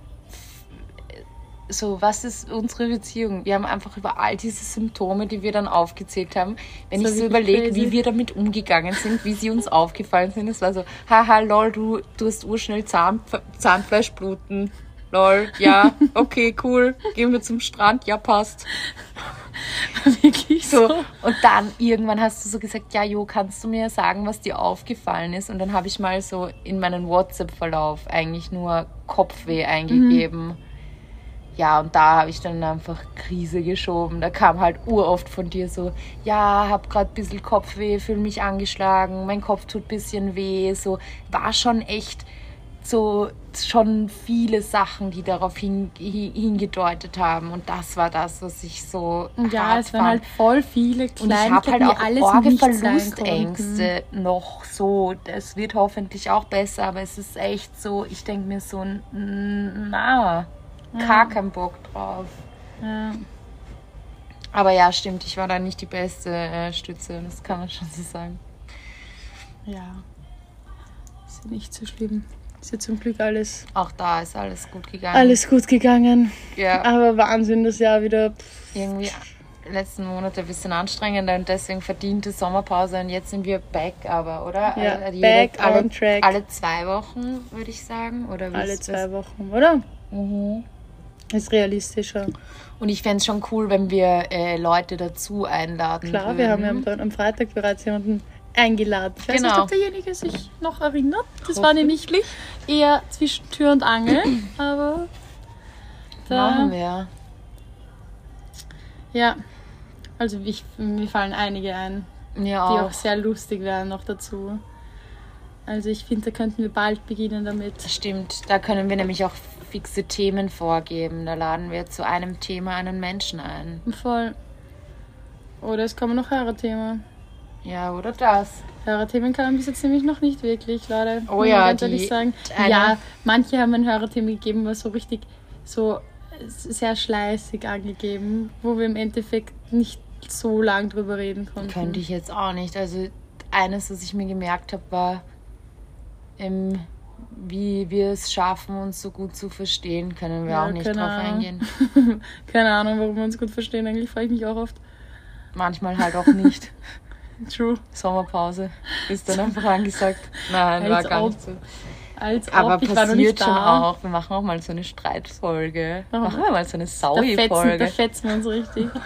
so, was ist unsere Beziehung? Wir haben einfach über all diese Symptome, die wir dann aufgezählt haben, wenn Das ich so überlege, wie wir damit umgegangen sind, wie sie uns aufgefallen sind, es war so, haha, lol, du, du hast urschnell Zahn, Zahnfleischbluten. Lol, ja, okay, cool. Gehen wir zum Strand, ja, passt. wirklich So, so. und dann irgendwann hast du so gesagt, ja, Jo, kannst du mir sagen, was dir aufgefallen ist? Und dann habe ich mal so in meinen WhatsApp-Verlauf eigentlich nur Kopfweh eingegeben. Ja, und da habe ich dann einfach Krise geschoben. Da kam halt uroft von dir so, ja, hab gerade ein bisschen Kopfweh, fühle mich angeschlagen, mein Kopf tut ein bisschen weh. So, war schon echt so schon viele Sachen, die darauf hin, hin, hingedeutet haben. Und das war das, was ich so Ja, es waren fand. halt voll viele Und ich habe halt auch alles sein Verlustängste noch so. Das wird hoffentlich auch besser, aber es ist echt so, ich denke mir so, n- na, gar keinen Bock drauf. Ja. Aber ja, stimmt, ich war da nicht die beste äh, Stütze, das kann man schon so sagen. ja. Ist ja nicht so schlimm. Ist ja zum Glück alles, Auch da ist alles gut gegangen. alles gut gegangen. Ja, Aber Wahnsinn, das Jahr wieder. pff, irgendwie letzten Monate ein bisschen anstrengender und deswegen verdiente Sommerpause und jetzt sind wir back, aber, oder? Ja, Also back alle, on track. Alle zwei Wochen, würde ich sagen. Oder Alle zwei? Wochen, oder? Mhm. Ist realistischer. Und ich fände es schon cool, wenn wir äh, Leute dazu einladen Klar, würden. wir haben ja am, Freitag bereits jemanden eingeladen. Ich weiß Genau. nicht, ob derjenige sich noch erinnert. Das war nämlich eher zwischen Tür und Angel. Aber da, Machen wir. ja, also ich, mir fallen einige ein, Mir die auch. auch sehr lustig wären noch dazu. Also ich finde, da könnten wir bald beginnen damit. Stimmt, da können wir nämlich auch fixe Themen vorgeben. Da laden wir zu einem Thema einen Menschen ein. Voll. Oder es kommen noch Hörerthemen. Ja, oder das. Hörerthemen kann man bis jetzt nämlich noch nicht wirklich, Leute. Oh ja, ganz die- ehrlich sagen. Ja, manche haben ein Hörerthema gegeben, was so richtig so sehr schleißig angegeben, wo wir im Endeffekt nicht so lang drüber reden konnten. Könnte ich jetzt auch nicht. Also eines, was ich mir gemerkt habe, war, ähm, wie wir es schaffen, uns so gut zu verstehen, können wir Ja, auch nicht drauf Ahnung. eingehen. Keine Ahnung, warum wir uns gut verstehen. Eigentlich frage ich mich auch oft. Manchmal halt auch nicht. True. Sommerpause ist dann einfach angesagt. Nein, war Als gar ob. nicht so. Als ob Aber ich war noch nicht passiert schon da. auch. Wir machen auch mal so eine Streitfolge. Machen Machen wir. mal so eine Da fetzen, da Saui-Folge. fetzen wir uns richtig.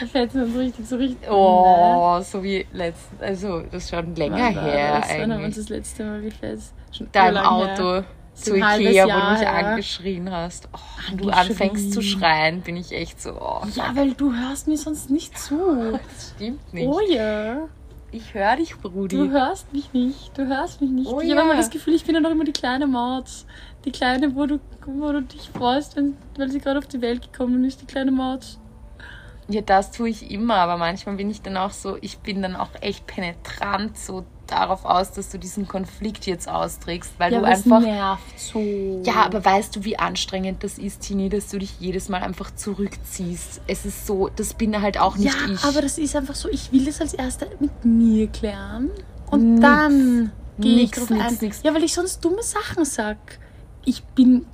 Da fetzen wir uns richtig, so richtig. Oh, so wie letztens, also das ist schon länger Wann war her das? Wann haben wir uns eigentlich. das letzte Mal gefetzt? Schon Da im urlang her. Auto. zu Ikea, wo Jahr du mich her. angeschrien hast. Oh, und du anfängst zu schreien, bin ich echt so, oh, Ja, weil du hörst mir sonst nicht zu. das stimmt nicht. Oh ja. Ich höre dich, Brudi. Du hörst mich nicht. Du hörst mich nicht. Oh ich habe ja. immer das Gefühl, ich bin ja noch immer die kleine Maus. Die kleine, wo du, wo du dich freust, wenn, weil sie gerade auf die Welt gekommen ist, die kleine Maus. Ja, das tue ich immer, aber manchmal bin ich dann auch so, ich bin dann auch echt penetrant so darauf aus, dass du diesen Konflikt jetzt austrägst, weil Ja, du einfach. nervt so. Ja, aber weißt du, wie anstrengend das ist, Tini, dass du dich jedes Mal einfach zurückziehst? Es ist so, das bin halt auch nicht ja, ich. aber das ist einfach so, ich will das als erster mit mir klären. Und Nix. dann gehe ich drauf nix, ein. nix. Ja, weil ich sonst dumme Sachen sag. Ich bin.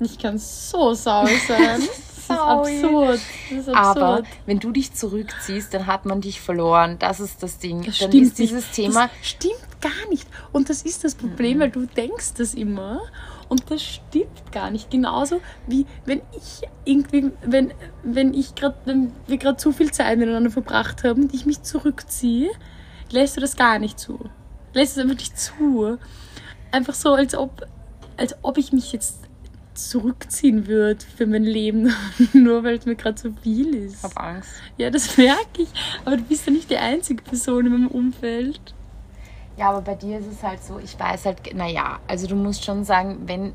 Ich kann so sauer sein. Das ist absurd. Das ist absurd. aber wenn du dich zurückziehst, dann hat man dich verloren. Das ist das Ding. Das dann stimmt ist dieses nicht. Thema. Das stimmt gar nicht. Und das ist das Problem, weil du denkst das immer. Und das stimmt gar nicht. Genauso wie wenn ich irgendwie, wenn, wenn ich gerade, wenn wir gerade zu viel Zeit miteinander verbracht haben und ich mich zurückziehe, lässt du das gar nicht zu. Lässt es einfach nicht zu. Einfach so, als ob, als ob ich mich jetzt zurückziehen würde für mein Leben, nur weil es mir gerade so viel ist. Ich hab Angst. Ja, das merke ich. Aber du bist ja nicht die einzige Person in meinem Umfeld. Ja, aber bei dir ist es halt so, ich weiß halt, naja, also du musst schon sagen, wenn,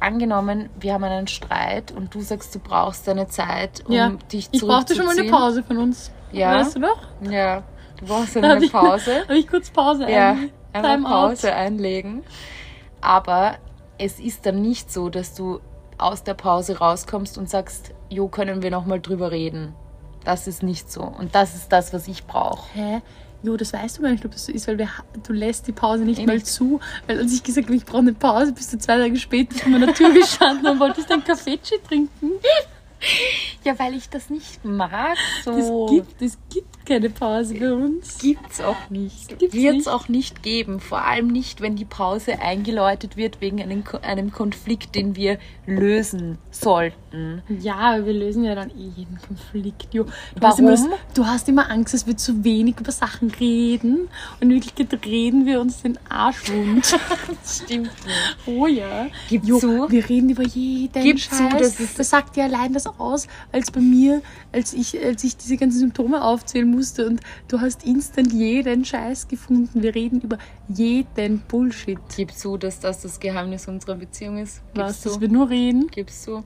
angenommen, wir haben einen Streit und du sagst, du brauchst deine Zeit, um ja. dich ich brauchte schon mal eine zurückzuziehen. Pause von uns. Ja. Weißt du noch? Ja, du brauchst Da eine Pause. Habe ich kurz Pause ja, ein- einmal Pause einlegen. Aber es ist dann nicht so, dass du aus der Pause rauskommst und sagst, jo, können wir nochmal drüber reden. Das ist nicht so. Und das ist das, was ich brauche. Hä? Jo, das weißt du gar nicht, ob das so ist, weil wir, du lässt die Pause nicht Eh mal nicht. zu. Weil als ich gesagt habe, ich brauche eine Pause, bist du zwei Tage später vor meiner Tür gestanden und wolltest dein Kaffeetee trinken. Ja, weil ich das nicht mag. So. Das gibt, es gibt keine Pause bei uns. Gibt's auch nicht. Gibt's Wird's nicht. auch nicht geben. Vor allem nicht, wenn die Pause eingeläutet wird wegen einem, einem Konflikt, den wir lösen sollten. Ja, aber wir lösen ja dann eh jeden Konflikt. Jo. Du, Warum? Hast immer, das- du hast immer Angst, dass wir zu wenig über Sachen reden. Und in Wirklichkeit reden wir uns den Arsch wund. Das stimmt nicht. oh ja. Gib Jo, zu. Wir reden über jeden Gib zu, Scheiß. das ist- das sagt ja allein das aus, als bei mir, als ich, als ich diese ganzen Symptome aufzählen musste und du hast instant jeden Scheiß gefunden. Wir reden über jeden Bullshit. Gib zu, dass das das Geheimnis unserer Beziehung ist. Was, Gibst dass du? wir nur reden? Gibst du?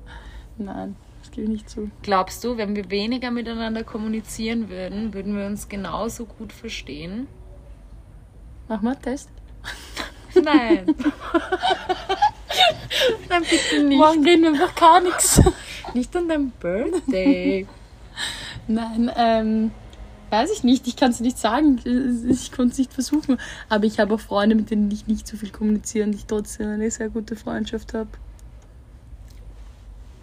Nein, das gebe ich nicht zu. Glaubst du, wenn wir weniger miteinander kommunizieren würden, würden wir uns genauso gut verstehen? Mach mal einen Test. Nein. Nein, bitte nicht. Morgen reden wir einfach gar nichts. Nicht an deinem Birthday. Nein, ähm, weiß ich nicht. Ich kann es nicht sagen. Ich konnte es nicht versuchen. Aber ich habe auch Freunde, mit denen ich nicht so viel kommuniziere und ich trotzdem eine sehr gute Freundschaft habe.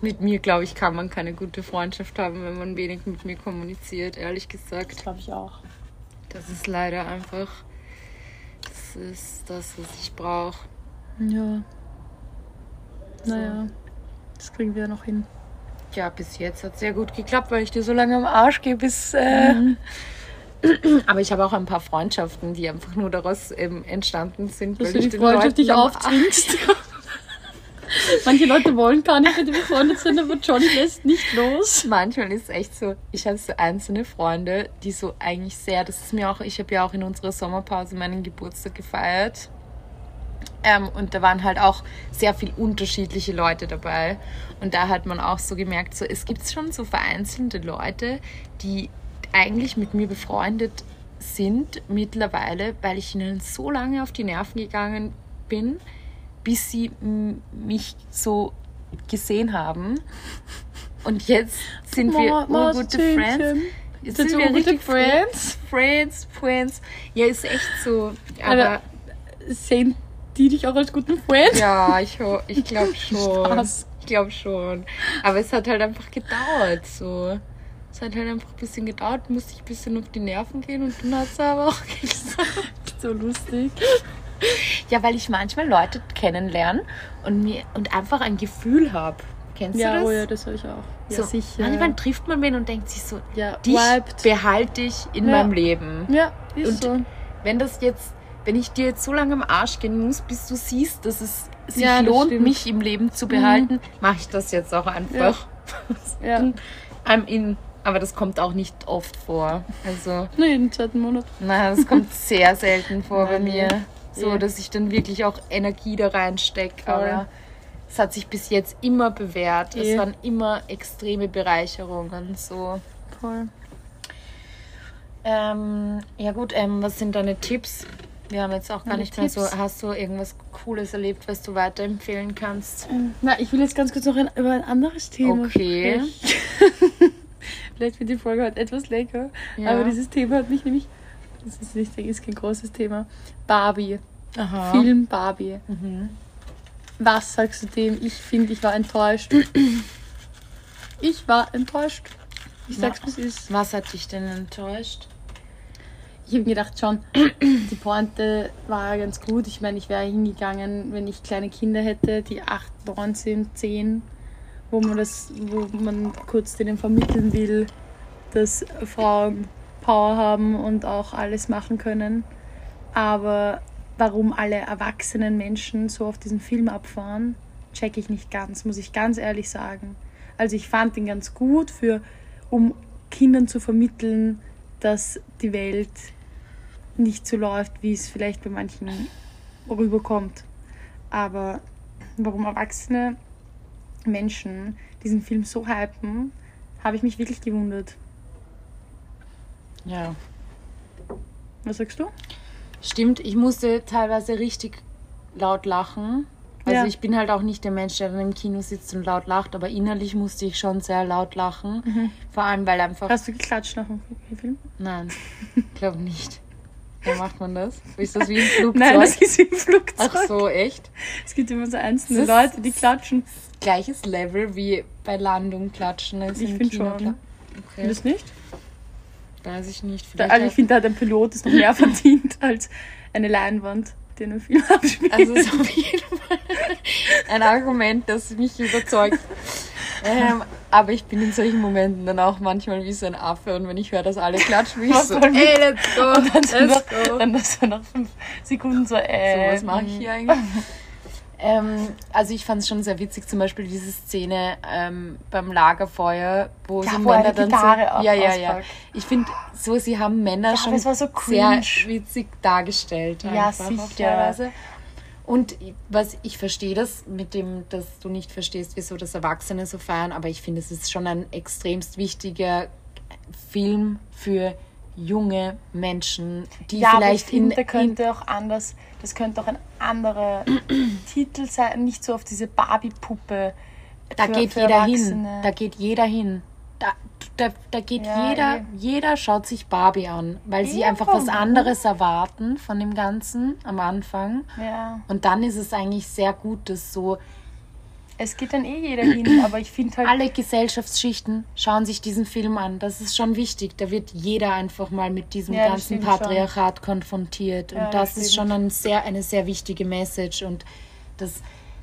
Mit mir, glaube ich, kann man keine gute Freundschaft haben, wenn man wenig mit mir kommuniziert, ehrlich gesagt. Glaube ich auch. Das ist leider einfach. Das ist das, was ich brauche. Ja. Naja, das kriegen wir noch hin. Ja, bis jetzt hat es sehr gut geklappt, weil ich dir so lange am Arsch gehe, bis. Äh Mhm. Aber ich habe auch ein paar Freundschaften, die einfach nur daraus ähm, entstanden sind, Dass weil du ich die Freundschaft dich aufzwingst. Manche Leute wollen gar nicht mit dir befreundet sein, aber Johnny lässt nicht los. Manchmal ist es echt so, ich habe so einzelne Freunde, die so eigentlich sehr, das ist mir auch, ich habe ja auch in unserer Sommerpause meinen Geburtstag gefeiert. Ähm, und da waren halt auch sehr viel unterschiedliche Leute dabei. Und da hat man auch so gemerkt, so, es gibt schon so vereinzelte Leute, die eigentlich mit mir befreundet sind mittlerweile, weil ich ihnen so lange auf die Nerven gegangen bin, bis sie mich so gesehen haben. Und jetzt sind wir Mama, Tütchen. Friends. Jetzt Sind sind wir gute richtig Friends? Friends, Friends. Ja, ist echt so. Aber Aber sehen die dich auch als guten Freund? ja, ich, ich glaube schon. Spaß. Ich glaube schon. Aber es hat halt einfach gedauert. So. Es hat halt einfach ein bisschen gedauert, musste ich ein bisschen auf die Nerven gehen und dann hat es aber auch gesagt. So lustig. Ja, weil ich manchmal Leute kennenlerne und mir und einfach ein Gefühl habe. Kennst Ja, du das? oh ja, das habe ich auch. Ja, so, sicher. Manchmal trifft man wen und denkt sich so, ja, dich vibed. behalte ich in Ja. meinem Leben. Ja, ist Und so. wenn das jetzt, wenn ich dir jetzt so lange am Arsch gehen muss, bis du siehst, dass es sich Ja, lohnt. Mhm. mich im Leben zu behalten, mache ich das jetzt auch einfach. Ja. I'm in. Aber das kommt auch nicht oft vor. Also, Nur jeden zweiten Monat. naja, das kommt sehr selten vor bei Nein, mir. nee. So, dass ich dann wirklich auch Energie da reinstecke. Aber es hat sich bis jetzt immer bewährt. Eh. Es waren immer extreme Bereicherungen. So. Voll. Ähm, ja gut, ähm, was sind deine Tipps? Wir haben jetzt auch gar Meine nicht mehr so. Tipps? Hast du irgendwas Cooles erlebt, was du weiterempfehlen kannst? Na, ich will jetzt ganz kurz noch ein, über ein anderes Thema Okay. sprechen. Vielleicht wird die Folge heute etwas länger, Ja. aber dieses Thema hat mich nämlich, das ist nicht, ist kein großes Thema, Barbie, Aha. Film Barbie. Mhm. Was sagst du dem? Ich finde, ich war enttäuscht. Ich war enttäuscht. Ich sag's, es ist. Was hat dich denn enttäuscht? Ich habe gedacht schon, die Pointe war ganz gut. Ich meine, ich wäre hingegangen, wenn ich kleine Kinder hätte, die 8, 9 sind, 10, wo man das, wo man kurz denen vermitteln will, dass Frauen Power haben und auch alles machen können. Aber warum alle erwachsenen Menschen so auf diesen Film abfahren, check ich nicht ganz, muss ich ganz ehrlich sagen. Also ich fand ihn ganz gut für, um Kindern zu vermitteln, dass die Welt nicht so läuft, wie es vielleicht bei manchen rüberkommt. Aber warum erwachsene Menschen diesen Film so hypen, habe ich mich wirklich gewundert. Ja. Was sagst du? Stimmt, ich musste teilweise richtig laut lachen. Also Ja. ich bin halt auch nicht der Mensch, der dann im Kino sitzt und laut lacht, aber innerlich musste ich schon sehr laut lachen. Vor allem, weil einfach. Hast du geklatscht nach dem Film? Nein, glaube nicht. Wie macht man das? Ist das wie ein Flugzeug? Nein, das ist wie im Flugzeug. Ach so, echt? Es gibt immer so einzelne Das ist- Leute, die klatschen. Gleiches Level wie bei Landung klatschen. als Ich im find Kino. schon. Okay. Findest du nicht? Weiß ich nicht. Vielleicht also ich finde, da ein Pilot es noch mehr verdient als eine Leinwand, die einen Film abspielt. Also ist auf jeden Fall ein Argument, das mich überzeugt. Ähm, aber ich bin in solchen Momenten dann auch manchmal wie so ein Affe und wenn ich höre, dass alle klatschen, bin ich so, ey, let's go, Und dann, so let's nach, go. dann so nach fünf Sekunden so, So, äh, was mache ich hier eigentlich? Ähm, also ich fand es schon sehr witzig, zum Beispiel diese Szene ähm, beim Lagerfeuer, wo Ja, so wo er Männer die dann so, ja, ja, ja. Ich finde, so sie haben Männer Ja, schon so sehr witzig dargestellt. Ja, sicher. Und was ich verstehe das mit dem, dass du nicht verstehst, wieso das Erwachsene so feiern, aber ich finde, es ist schon ein extremst wichtiger Film für junge Menschen, die ja, vielleicht aber ich finde, in, der könnte auch anders, das könnte auch ein anderer Titel sein, nicht so auf diese Barbie-Puppe. Da für- geht für jeder hin. Da geht jeder hin. Da, da, da geht Ja, jeder, eh. jeder schaut sich Barbie an, weil sie einfach was anderes erwarten von dem Ganzen am Anfang. Ja, Und dann ist es eigentlich sehr gut, dass so es geht dann eh jeder hin, aber ich finde halt, alle Gesellschaftsschichten schauen sich diesen Film an. Das ist schon wichtig. Da wird jeder einfach mal mit diesem Ja, das ganzen stimmt schon. Patriarchat konfrontiert. Und das das ist schon ein sehr, eine sehr wichtige Message. Und dass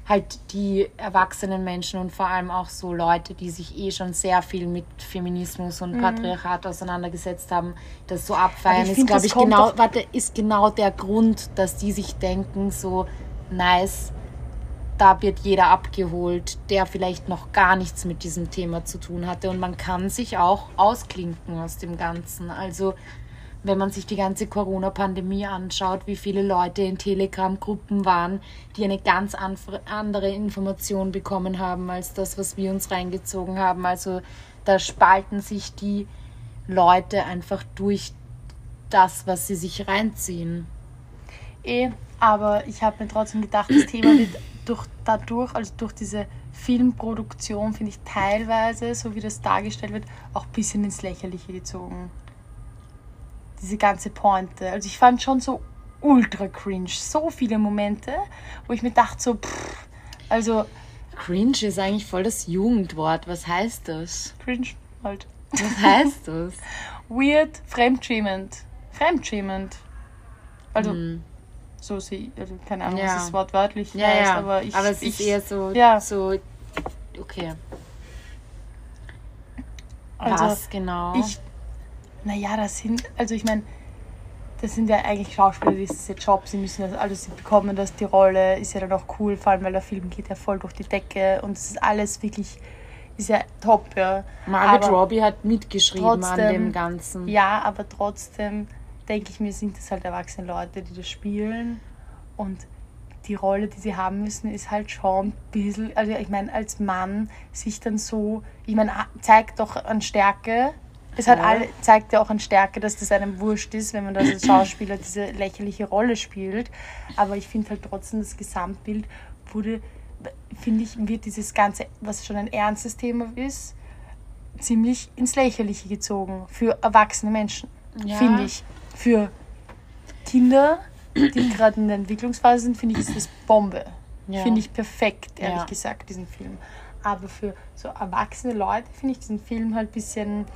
halt die erwachsenen Menschen und vor allem auch so Leute, die sich eh schon sehr viel mit Feminismus und Patriarchat auseinandergesetzt haben, das so abfeiern, Mhm. ist, glaube ich, genau, warte, ist genau der Grund, dass die sich denken, so nice, da wird jeder abgeholt, der vielleicht noch gar nichts mit diesem Thema zu tun hatte. Und man kann sich auch ausklinken aus dem Ganzen. Also wenn man sich die ganze Corona-Pandemie anschaut, wie viele Leute in Telegram-Gruppen waren, die eine ganz andere Information bekommen haben als das, was wir uns reingezogen haben. Also da spalten sich die Leute einfach durch das, was sie sich reinziehen. eh, aber ich habe mir trotzdem gedacht, das Thema wird durch, dadurch, also durch diese Filmproduktion, finde ich teilweise, so wie das dargestellt wird, auch ein bisschen ins Lächerliche gezogen. Diese ganze Pointe. Also ich fand schon so ultra cringe. So viele Momente, wo ich mir dachte, so, pff, also Cringe ist eigentlich voll das Jugendwort. Was heißt das? cringe halt. Was heißt das? Weird, fremdschämend. Fremdschämend. Also, so sie, also keine Ahnung, Ja. was das Wort wörtlich Ja, heißt, ja. aber ich. aber es ich, ist eher so, ja. so okay. Also, Was genau? Ich, naja, das sind, also ich meine, das sind ja eigentlich Schauspieler, das ist ihr Job, sie müssen das, also sie bekommen das, die Rolle, ist ja dann auch cool, vor allem weil der Film geht ja voll durch die Decke und es ist alles wirklich, ist ja top, ja. Margaret Aber Robbie hat mitgeschrieben an trotzdem- dem Ganzen. Ja, aber trotzdem denke ich mir, sind das halt erwachsene Leute, die das spielen und die Rolle, die sie haben müssen, ist halt schon ein bisschen, also ich meine, als Mann sich dann so, ich meine, zeigt doch an Stärke. Es hat alle, zeigt ja auch an Stärke, dass das einem wurscht ist, wenn man das als Schauspieler diese lächerliche Rolle spielt. Aber ich finde halt trotzdem, das Gesamtbild wurde, finde ich, wird dieses Ganze, was schon ein ernstes Thema ist, ziemlich ins Lächerliche gezogen für erwachsene Menschen, Ja. finde ich. Für Kinder, die gerade in der Entwicklungsphase sind, finde ich, ist das Bombe. Ja. Finde ich perfekt, ehrlich Ja. gesagt, diesen Film. Aber für so erwachsene Leute finde ich diesen Film halt ein bisschen,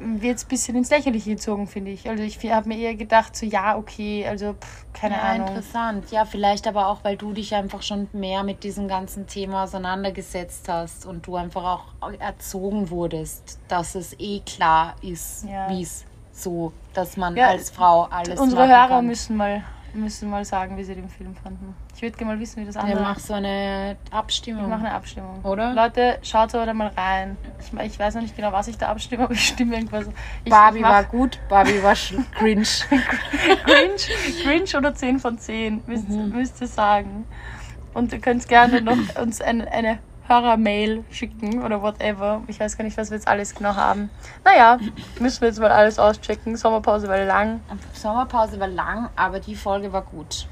wird ein bisschen ins Lächerliche gezogen, finde ich. Also ich habe mir eher gedacht, so ja, okay, also pff, keine ja, Ahnung. interessant. Ja, vielleicht aber auch, weil du dich einfach schon mehr mit diesem ganzen Thema auseinandergesetzt hast und du einfach auch erzogen wurdest, dass es eh klar ist, Ja. wie es so, dass man Ja, als Frau alles Unsere Hörer kann. müssen mal, müssen mal sagen, wie sie den Film fanden. Ich würde gerne mal wissen, wie das andere mach so eine Abstimmung. Ich mache eine Abstimmung. Oder? Leute, schaut aber da mal rein. Ich, ich weiß noch nicht genau, was ich da abstimme, aber ich stimme irgendwas. Ich Barbie mach war gut, Barbie war cringe. Cringe, Cringe oder 10 von 10, müsst, Mhm. müsst ihr sagen. Und ihr könnt gerne noch uns eine, eine Hörermail schicken oder whatever. Ich weiß gar nicht, was wir jetzt alles genau haben. Naja, müssen wir jetzt mal alles auschecken. Sommerpause war lang. Sommerpause war lang, aber die Folge war gut.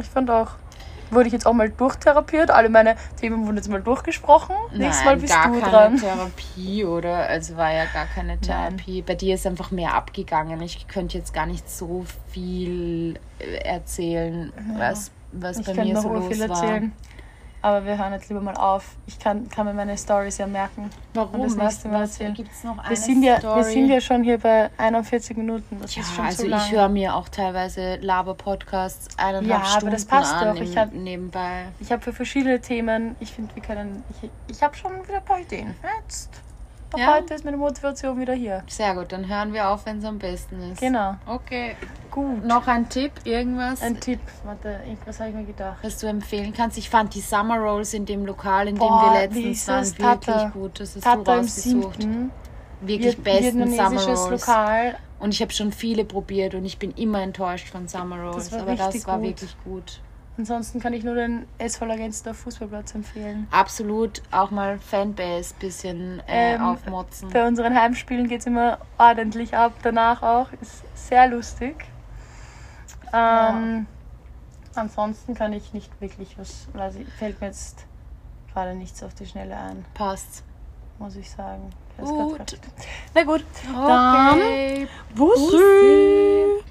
Ich fand auch. Wurde ich jetzt auch mal durchtherapiert. Alle meine Themen wurden jetzt mal durchgesprochen. Nächstes Mal bist gar du keine dran. Therapie, oder? Also war ja gar keine Therapie. Bei dir ist einfach mehr abgegangen. Ich könnte jetzt gar nicht so viel äh, erzählen, was, was Ich bei kann mir noch so los war. erzählen. Aber wir hören jetzt lieber mal auf. Ich kann, kann mir meine Storys ja merken. Warum? Und das nächste Mal erzählen. gibt es noch eine Wir sind, ja, Story? wir sind ja schon hier bei 41 Minuten. Das ja, ist schon also zu lang. ich höre mir auch teilweise Laber-Podcasts eineinhalb Ja, aber Stunden das passt an doch. Ich hab- nebenbei. Ich habe für verschiedene Themen, ich finde, wir können. Ich, ich habe schon wieder ein paar Ideen. Jetzt. Ab Ja? heute ist meine Motivation wieder hier. Sehr gut, dann hören wir auf, wenn es am besten ist. Genau. Okay. Gut. Noch ein Tipp, irgendwas? Ein Tipp. Warte, was habe ich mir gedacht? was du empfehlen kannst. Ich fand die Summer Rolls in dem Lokal, in dem Boah, wir wie letztens waren, das? wirklich Tata. gut. Das ist Tata du rausgesucht. Wirklich Viet- besten Summer Rolls. Lokal. Und ich habe schon viele probiert und ich bin immer enttäuscht von Summer Rolls. war aber das war gut. wirklich gut. Ansonsten kann ich nur den SV Lagensdorf Fußballplatz empfehlen. Absolut auch mal Fanbase bisschen äh, Ähm, aufmotzen. Bei unseren Heimspielen geht es immer ordentlich ab, danach auch. Ist sehr lustig. Ähm, Ansonsten kann ich nicht wirklich was, weiß ich, fällt mir jetzt gerade nichts auf die Schnelle ein, Passt. muss ich sagen. Gut. Na gut, dann Okay. Bussi!